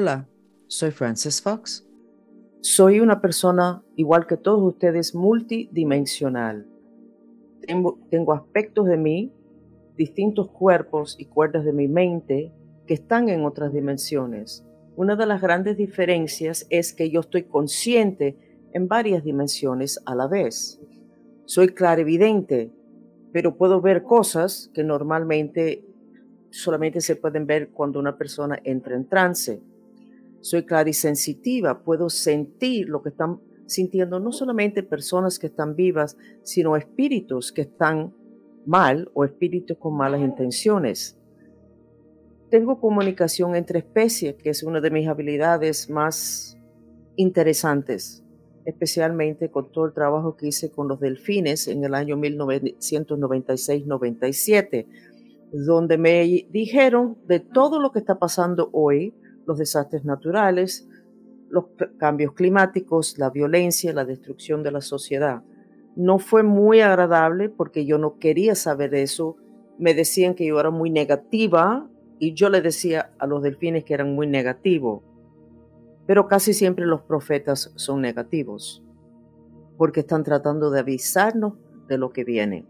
Hola, soy Frances Fox. Soy una persona, igual que todos ustedes, multidimensional. Tengo, tengo, aspectos de mí, distintos cuerpos y cuerdas de mi mente que están en otras dimensiones. Una de las grandes diferencias es que yo estoy consciente en varias dimensiones a la vez. Soy clarividente, pero puedo ver cosas que normalmente solamente se pueden ver cuando una persona entra en trance. Soy clarisensitiva, puedo sentir lo que están sintiendo no solamente personas que están vivas, sino espíritus que están mal o espíritus con malas intenciones. Tengo comunicación entre especies, que es una de mis habilidades más interesantes, especialmente con todo el trabajo que hice con los delfines en el año 1996-97 donde me dijeron de todo lo que está pasando hoy, los desastres naturales, los cambios climáticos, la violencia, la destrucción de la sociedad. No fue muy agradable porque yo no quería saber eso. Me decían que yo era muy negativa y yo le decía a los delfines que eran muy negativos. Pero casi siempre los profetas son negativos porque están tratando de avisarnos de lo que viene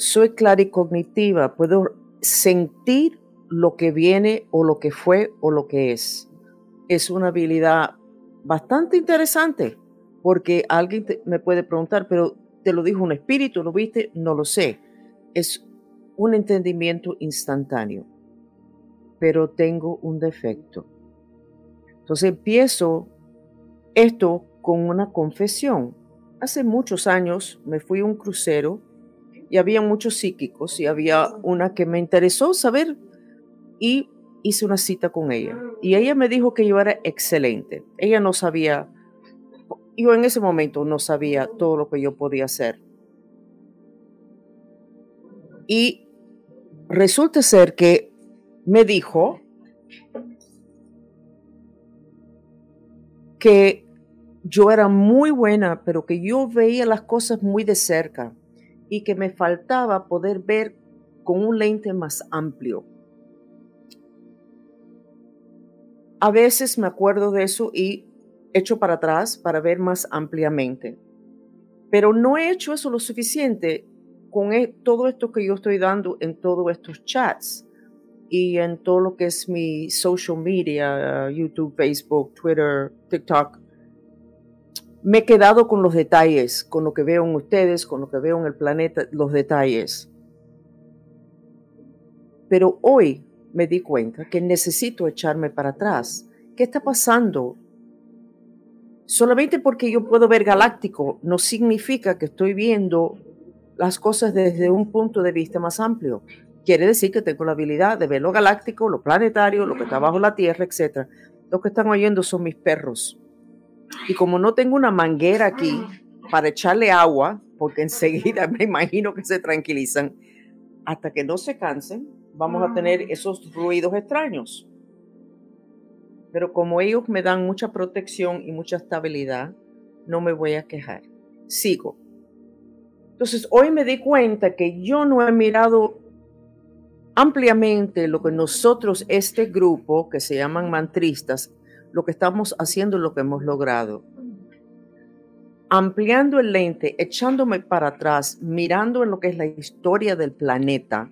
soy cognitiva, puedo sentir lo que viene o lo que fue o lo que es. Es una habilidad bastante interesante porque alguien me puede preguntar, pero te lo dijo un espíritu, ¿lo viste? No lo sé. Es un entendimiento instantáneo, pero tengo un defecto. Entonces empiezo esto con una confesión. Hace muchos años me fui a un crucero y había muchos psíquicos y había una que me interesó saber y hice una cita con ella. Y ella me dijo que yo era excelente. Ella no sabía, yo en ese momento no sabía todo lo que yo podía hacer. Y resulta ser que me dijo que yo era muy buena, pero que yo veía las cosas muy de cerca y que me faltaba poder ver con un lente más amplio. A veces me acuerdo de eso y echo para atrás para ver más ampliamente. Pero no he hecho eso lo suficiente con e, todo esto que yo estoy dando en todos estos chats y en todo lo que es mi social media, YouTube, Facebook, Twitter, TikTok me he quedado con los detalles, con lo que veo en ustedes, con lo que veo en el planeta, los detalles. Pero hoy me di cuenta que necesito echarme para atrás. ¿Qué está pasando? Solamente porque yo puedo ver galáctico no significa que estoy viendo las cosas desde un punto de vista más amplio. Quiere decir que tengo la habilidad de ver lo galáctico, lo planetario, lo que está bajo la Tierra, etc. Lo que están oyendo son mis perros. Y como no tengo una manguera aquí para echarle agua, porque enseguida me imagino que se tranquilizan, hasta que no se cansen, vamos a tener esos ruidos extraños. Pero como ellos me dan mucha protección y mucha estabilidad, no me voy a quejar. Sigo. Entonces, hoy me di cuenta que yo no he mirado ampliamente lo que nosotros, este grupo que se llaman mantristas, lo que estamos haciendo lo que hemos logrado. Ampliando el lente, echándome para atrás, mirando en lo que es la historia del planeta,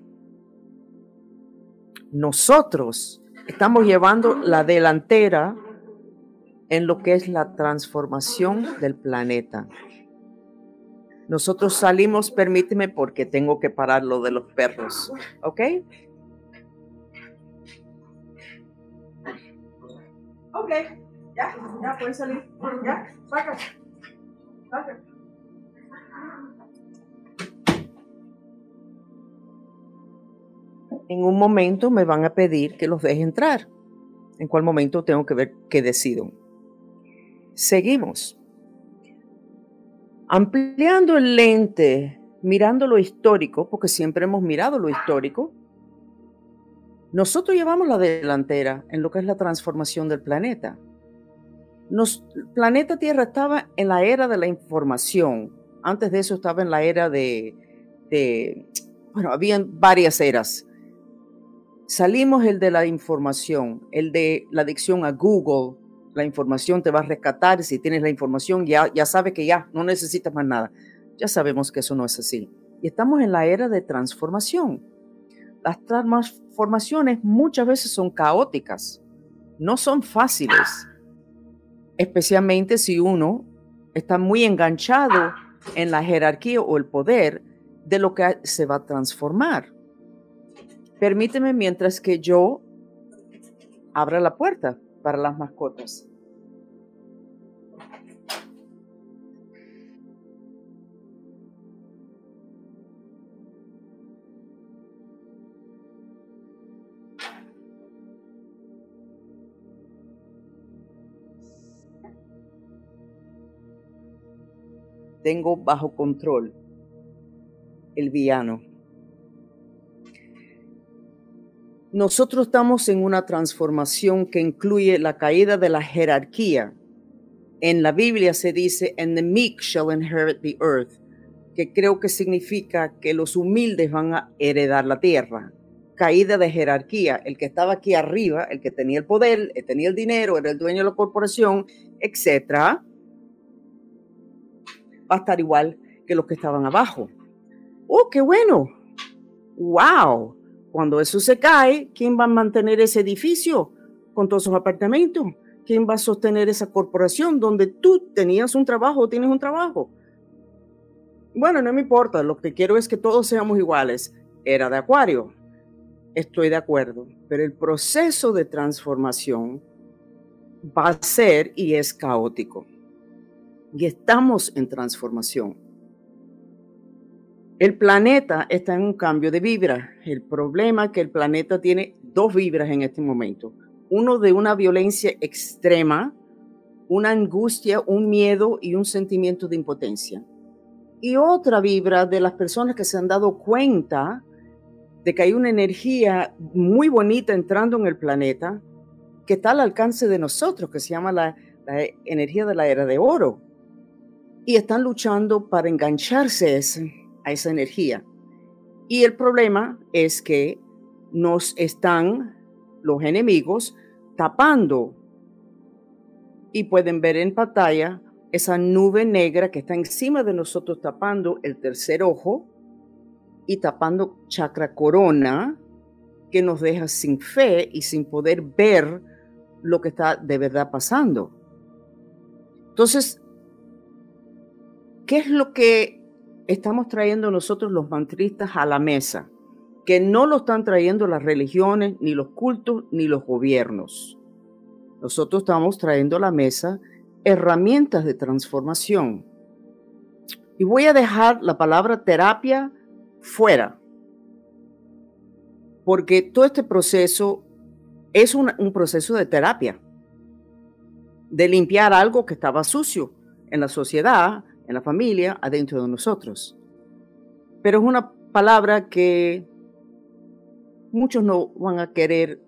nosotros estamos llevando la delantera en lo que es la transformación del planeta. Nosotros salimos, permíteme, porque tengo que parar lo de los perros, ¿ok? Ok, ya, ya pueden salir. Ya, saca. Saca. En un momento me van a pedir que los deje entrar. En cuál momento tengo que ver qué decido. Seguimos. Ampliando el lente, mirando lo histórico, porque siempre hemos mirado lo histórico, nosotros llevamos la delantera en lo que es la transformación del planeta. Nos, planeta Tierra estaba en la era de la información. Antes de eso estaba en la era de, de bueno, habían varias eras. Salimos el de la información, el de la adicción a Google, la información te va a rescatar, si tienes la información ya, ya sabes que ya no necesitas más nada. Ya sabemos que eso no es así. Y estamos en la era de transformación. Las transformaciones muchas veces son caóticas, no son fáciles, especialmente si uno está muy enganchado en la jerarquía o el poder de lo que se va a transformar. Permíteme mientras que yo abra la puerta para las mascotas. Tengo bajo control el villano. Nosotros estamos en una transformación que incluye la caída de la jerarquía. En la Biblia se dice, and the meek shall inherit the earth, que creo que significa que los humildes van a heredar la tierra. Caída de jerarquía. El que estaba aquí arriba, el que tenía el poder, el tenía el dinero, era el dueño de la corporación, etcétera, va a estar igual que los que estaban abajo. ¡Oh, qué bueno! ¡Wow! Cuando eso se cae, ¿quién va a mantener ese edificio con todos esos apartamentos? ¿Quién va a sostener esa corporación donde tú tenías un trabajo o tienes un trabajo? Bueno, no me importa, lo que quiero es que todos seamos iguales. Era de Acuario. Estoy de acuerdo, pero el proceso de transformación va a ser y es caótico. Y estamos en transformación. El planeta está en un cambio de vibra. El problema es que el planeta tiene dos vibras en este momento. Uno de una violencia extrema, una angustia, un miedo y un sentimiento de impotencia. Y otra vibra de las personas que se han dado cuenta de que hay una energía muy bonita entrando en el planeta que está al alcance de nosotros, que se llama la, energía de la era de oro. Y están luchando para engancharse ese esa energía. Y el problema es que nos están los enemigos tapando y pueden ver en pantalla esa nube negra que está encima de nosotros tapando el tercer ojo y tapando chakra corona que nos deja sin fe y sin poder ver lo que está de verdad pasando. Entonces, ¿qué es lo que estamos trayendo nosotros los mantristas a la mesa, que no lo están trayendo las religiones, ni los cultos, ni los gobiernos. Nosotros estamos trayendo a la mesa herramientas de transformación. Y voy a dejar la palabra terapia fuera, porque todo este proceso es un, un proceso de terapia, de limpiar algo que estaba sucio en la sociedad, en la familia, adentro de nosotros. Pero es una palabra que muchos no van a querer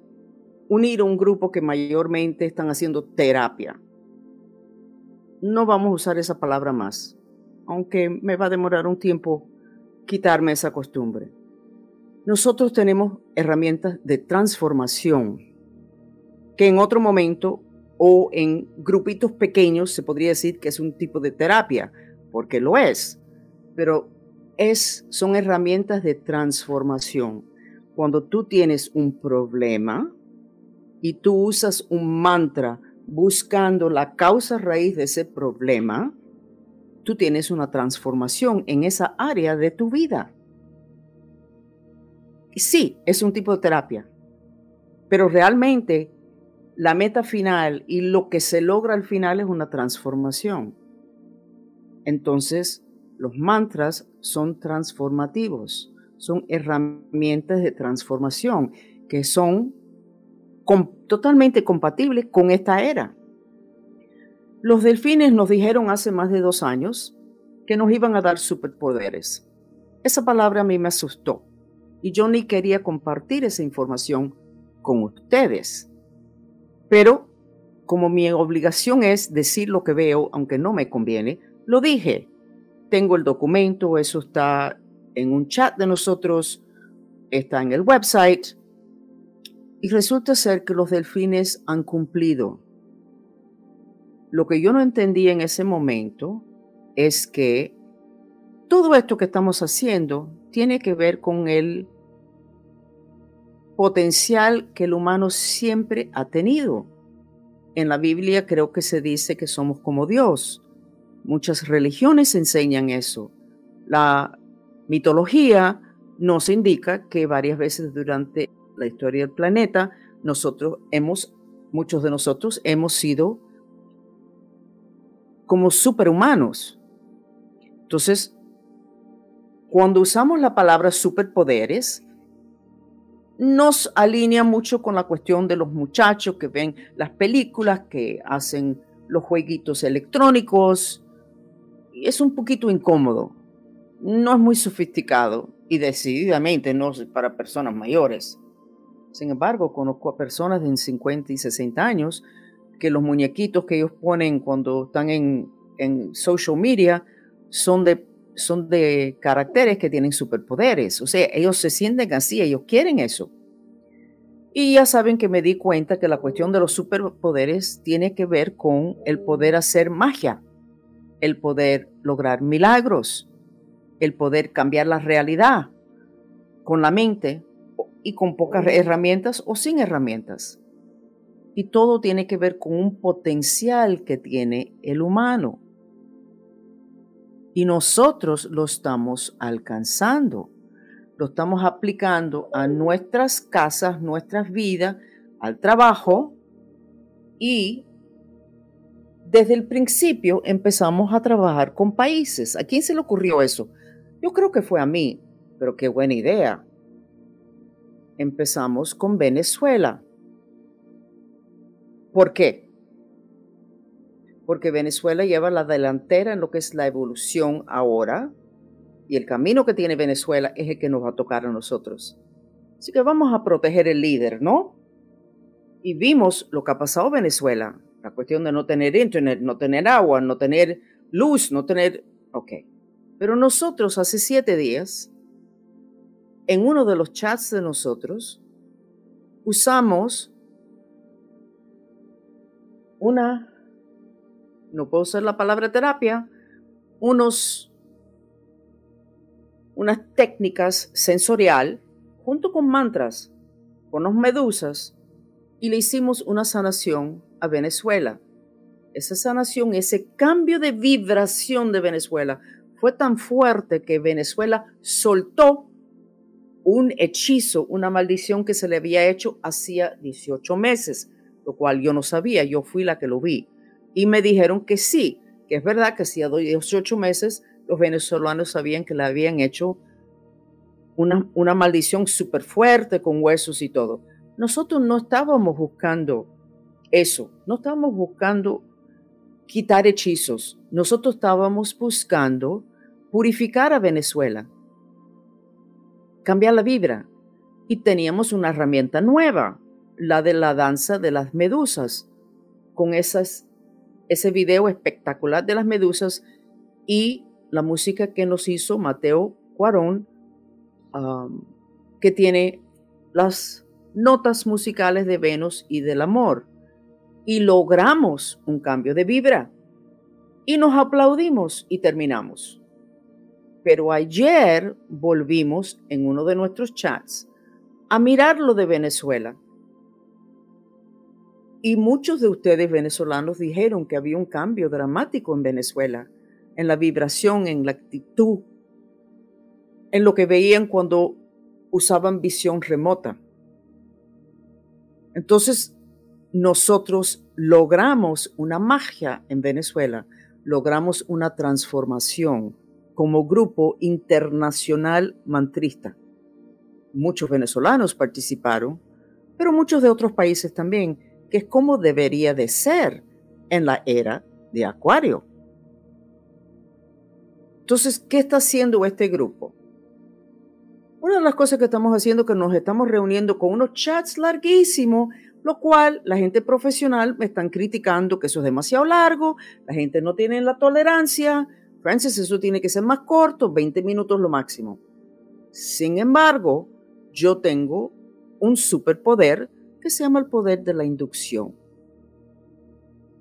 unir a un grupo que mayormente están haciendo terapia. No vamos a usar esa palabra más, aunque me va a demorar un tiempo quitarme esa costumbre. Nosotros tenemos herramientas de transformación que en otro momento o en grupitos pequeños se podría decir que es un tipo de terapia, porque lo es, pero es, son herramientas de transformación. Cuando tú tienes un problema y tú usas un mantra buscando la causa raíz de ese problema, tú tienes una transformación en esa área de tu vida. Sí, es un tipo de terapia, pero realmente la meta final y lo que se logra al final es una transformación. Entonces, los mantras son transformativos, son herramientas de transformación que son totalmente compatibles con esta era. Los delfines nos dijeron hace más de dos años que nos iban a dar superpoderes. Esa palabra a mí me asustó y yo ni quería compartir esa información con ustedes. Pero como mi obligación es decir lo que veo, aunque no me conviene, lo dije, tengo el documento, eso está en un chat de nosotros, está en el website Y resulta ser que los delfines han cumplido. Lo que yo no entendí en ese momento es que todo esto que estamos haciendo tiene que ver con el potencial que el humano siempre ha tenido. En la Biblia creo que se dice que somos como Dios. Muchas religiones enseñan eso. La mitología nos indica que varias veces durante la historia del planeta nosotros hemos, muchos de nosotros hemos sido como superhumanos. Entonces, cuando usamos la palabra superpoderes, nos alinea mucho con la cuestión de los muchachos que ven las películas, que hacen los jueguitos electrónicos. Es un poquito incómodo. No es muy sofisticado y decididamente no es para personas mayores. Sin embargo, conozco a personas de 50 y 60 años que los muñequitos que ellos ponen cuando están en, en social media son de son de caracteres que tienen superpoderes. O sea, ellos se sienten así, ellos quieren eso. Y ya saben que me di cuenta que la cuestión de los superpoderes tiene que ver con el poder hacer magia, el poder lograr milagros, el poder cambiar la realidad con la mente y con pocas herramientas o sin herramientas. Y todo tiene que ver con un potencial que tiene el humano y nosotros lo estamos alcanzando. Lo estamos aplicando a nuestras casas, nuestras vidas, al trabajo y desde el principio empezamos a trabajar con países. ¿A quién se le ocurrió eso? Yo creo que fue a mí, pero qué buena idea. Empezamos con Venezuela. ¿Por qué? porque Venezuela lleva la delantera en lo que es la evolución ahora y el camino que tiene Venezuela es el que nos va a tocar a nosotros. Así que vamos a proteger el líder, ¿no? Y vimos lo que ha pasado en Venezuela, la cuestión de no tener internet, no tener agua, no tener luz, no tener... Ok. Pero nosotros hace siete días, en uno de los chats de nosotros, usamos una no puedo usar la palabra terapia, unos, unas técnicas sensorial junto con mantras, con los medusas, y le hicimos una sanación a Venezuela. Esa sanación, ese cambio de vibración de Venezuela fue tan fuerte que Venezuela soltó un hechizo, una maldición que se le había hecho hacía 18 meses, lo cual yo no sabía, yo fui la que lo vi. Y me dijeron que sí, que es verdad que hacía 18 meses los venezolanos sabían que le habían hecho una, una maldición súper fuerte con huesos y todo. Nosotros no estábamos buscando eso, no estábamos buscando quitar hechizos, nosotros estábamos buscando purificar a Venezuela, cambiar la vibra. Y teníamos una herramienta nueva, la de la danza de las medusas, con ese video espectacular de las medusas y la música que nos hizo Mateo Cuarón, que tiene las notas musicales de Venus y del amor. Y logramos un cambio de vibra. Y nos aplaudimos y terminamos. Pero ayer volvimos en uno de nuestros chats a mirar lo de Venezuela y muchos de ustedes venezolanos dijeron que había un cambio dramático en Venezuela, en la vibración, en la actitud, en lo que veían cuando usaban visión remota. Entonces, nosotros logramos una magia en Venezuela, logramos una transformación como grupo internacional mantrista. Muchos venezolanos participaron, pero muchos de otros países también que es como debería de ser en la era de Acuario. Entonces, ¿qué está haciendo este grupo? Una de las cosas que estamos haciendo es que nos estamos reuniendo con unos chats larguísimos, lo cual la gente profesional me están criticando que eso es demasiado largo, la gente no tiene la tolerancia. Francis, eso tiene que ser más corto, 20 minutos lo máximo. Sin embargo, yo tengo un superpoder que se llama el poder de la inducción.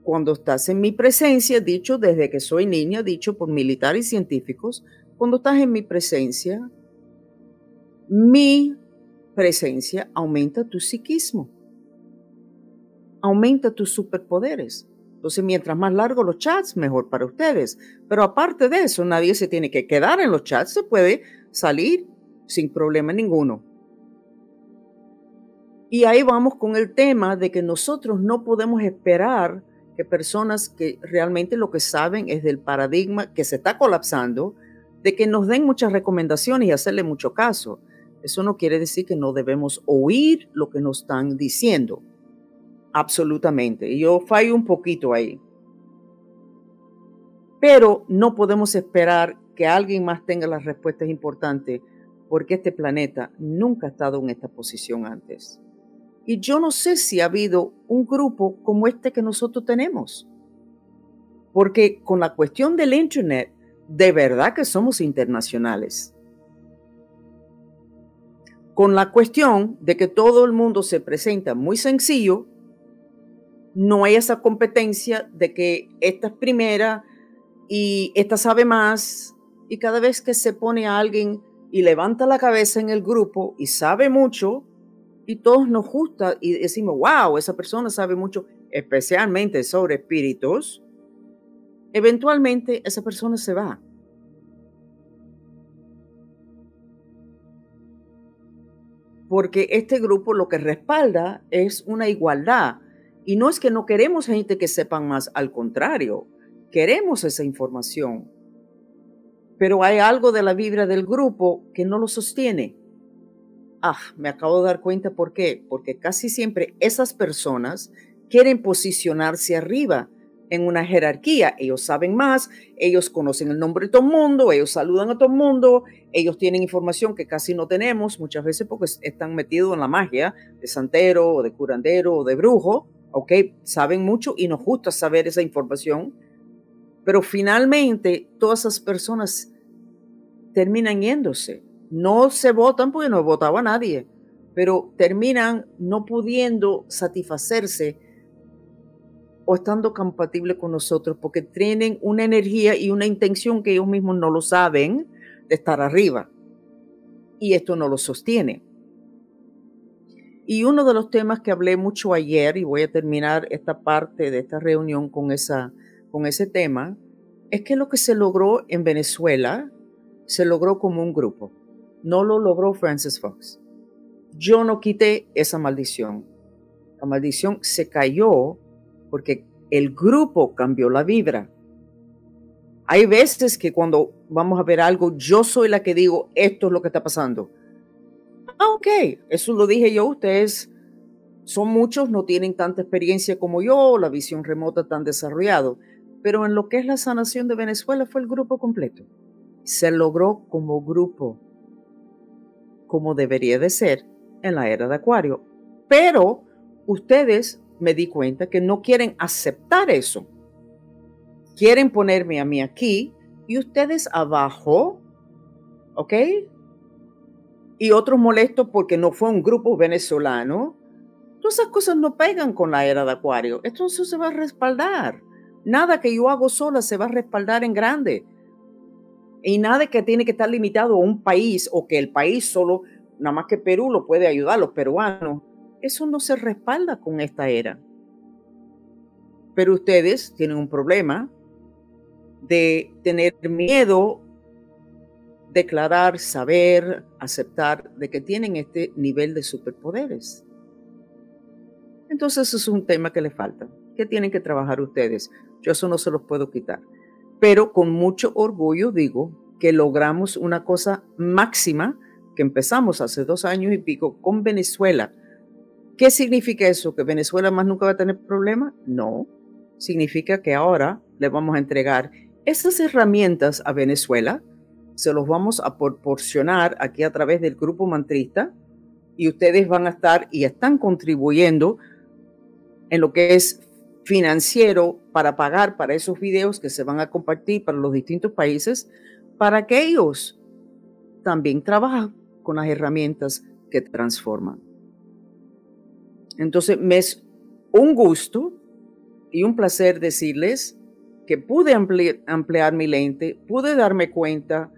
Cuando estás en mi presencia, dicho desde que soy niña, dicho por militares y científicos, cuando estás en mi presencia, mi presencia aumenta tu psiquismo, aumenta tus superpoderes. Entonces, mientras más largos los chats, mejor para ustedes. Pero aparte de eso, nadie se tiene que quedar en los chats, se puede salir sin problema ninguno. Y ahí vamos con el tema de que nosotros no podemos esperar que personas que realmente lo que saben es del paradigma que se está colapsando, de que nos den muchas recomendaciones y hacerle mucho caso. Eso no quiere decir que no debemos oír lo que nos están diciendo. Absolutamente. Y yo fallo un poquito ahí. Pero no podemos esperar que alguien más tenga las respuestas importantes porque este planeta nunca ha estado en esta posición antes. Y yo no sé si ha habido un grupo como este que nosotros tenemos. Porque con la cuestión del Internet, de verdad que somos internacionales. Con la cuestión de que todo el mundo se presenta muy sencillo, no hay esa competencia de que esta es primera y esta sabe más. Y cada vez que se pone a alguien y levanta la cabeza en el grupo y sabe mucho, y todos nos gusta y decimos, wow, esa persona sabe mucho, especialmente sobre espíritus, eventualmente esa persona se va. Porque este grupo lo que respalda es una igualdad y no es que no queremos gente que sepan más, al contrario, queremos esa información. Pero hay algo de la vibra del grupo que no lo sostiene. Ah, me acabo de dar cuenta por qué. Porque casi siempre esas personas quieren posicionarse arriba en una jerarquía. Ellos saben más, ellos conocen el nombre de todo el mundo, ellos saludan a todo el mundo, ellos tienen información que casi no tenemos, muchas veces porque están metidos en la magia de santero o de curandero o de brujo. ¿Ok? Saben mucho y nos gusta saber esa información, pero finalmente todas esas personas terminan yéndose. No se votan porque no votaba nadie, pero terminan no pudiendo satisfacerse o estando compatible con nosotros porque tienen una energía y una intención que ellos mismos no lo saben de estar arriba. Y esto no lo sostiene. Y uno de los temas que hablé mucho ayer, y voy a terminar esta parte de esta reunión con, esa, con ese tema, es que lo que se logró en Venezuela se logró como un grupo. No lo logró Francis Fox. Yo no quité esa maldición. La maldición se cayó porque el grupo cambió la vibra. Hay veces que cuando vamos a ver algo, yo soy la que digo, esto es lo que está pasando. Ok, eso lo dije yo, ustedes son muchos, no tienen tanta experiencia como yo, la visión remota tan desarrollado, pero en lo que es la sanación de Venezuela fue el grupo completo. Se logró como grupo, como debería de ser en la era de Acuario. Pero ustedes me di cuenta que no quieren aceptar eso. Quieren ponerme a mí aquí y ustedes abajo, ¿ok? Y otros molestos porque no fue un grupo venezolano. Todas esas cosas no pegan con la era de Acuario. Esto no se va a respaldar. Nada que yo hago sola se va a respaldar en grande. Y nada que tiene que estar limitado a un país o que el país solo, nada más que Perú lo puede ayudar, a los peruanos. Eso no se respalda con esta era. Pero ustedes tienen un problema de tener miedo declarar, saber, aceptar de que tienen este nivel de superpoderes. Entonces es un tema que le falta, que tienen que trabajar ustedes. Yo eso no se los puedo quitar. Pero con mucho orgullo digo que logramos una cosa máxima que empezamos hace dos años y pico con Venezuela. ¿Qué significa eso? ¿Que Venezuela más nunca va a tener problemas? No. Significa que ahora le vamos a entregar esas herramientas a Venezuela se los vamos a proporcionar aquí a través del grupo mantrista y ustedes van a estar y están contribuyendo en lo que es financiero para pagar para esos videos que se van a compartir para los distintos países, para que ellos también trabajen con las herramientas que transforman. Entonces, me es un gusto y un placer decirles que pude ampliar mi lente, pude darme cuenta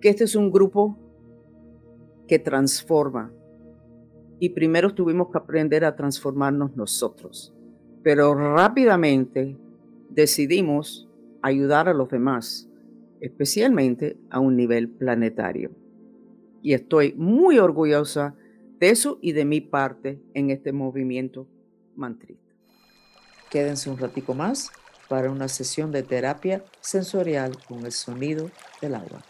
que este es un grupo que transforma. Y primero tuvimos que aprender a transformarnos nosotros. Pero rápidamente decidimos ayudar a los demás, especialmente a un nivel planetario. Y estoy muy orgullosa de eso y de mi parte en este movimiento mantrista. Quédense un ratico más para una sesión de terapia sensorial con el sonido del agua.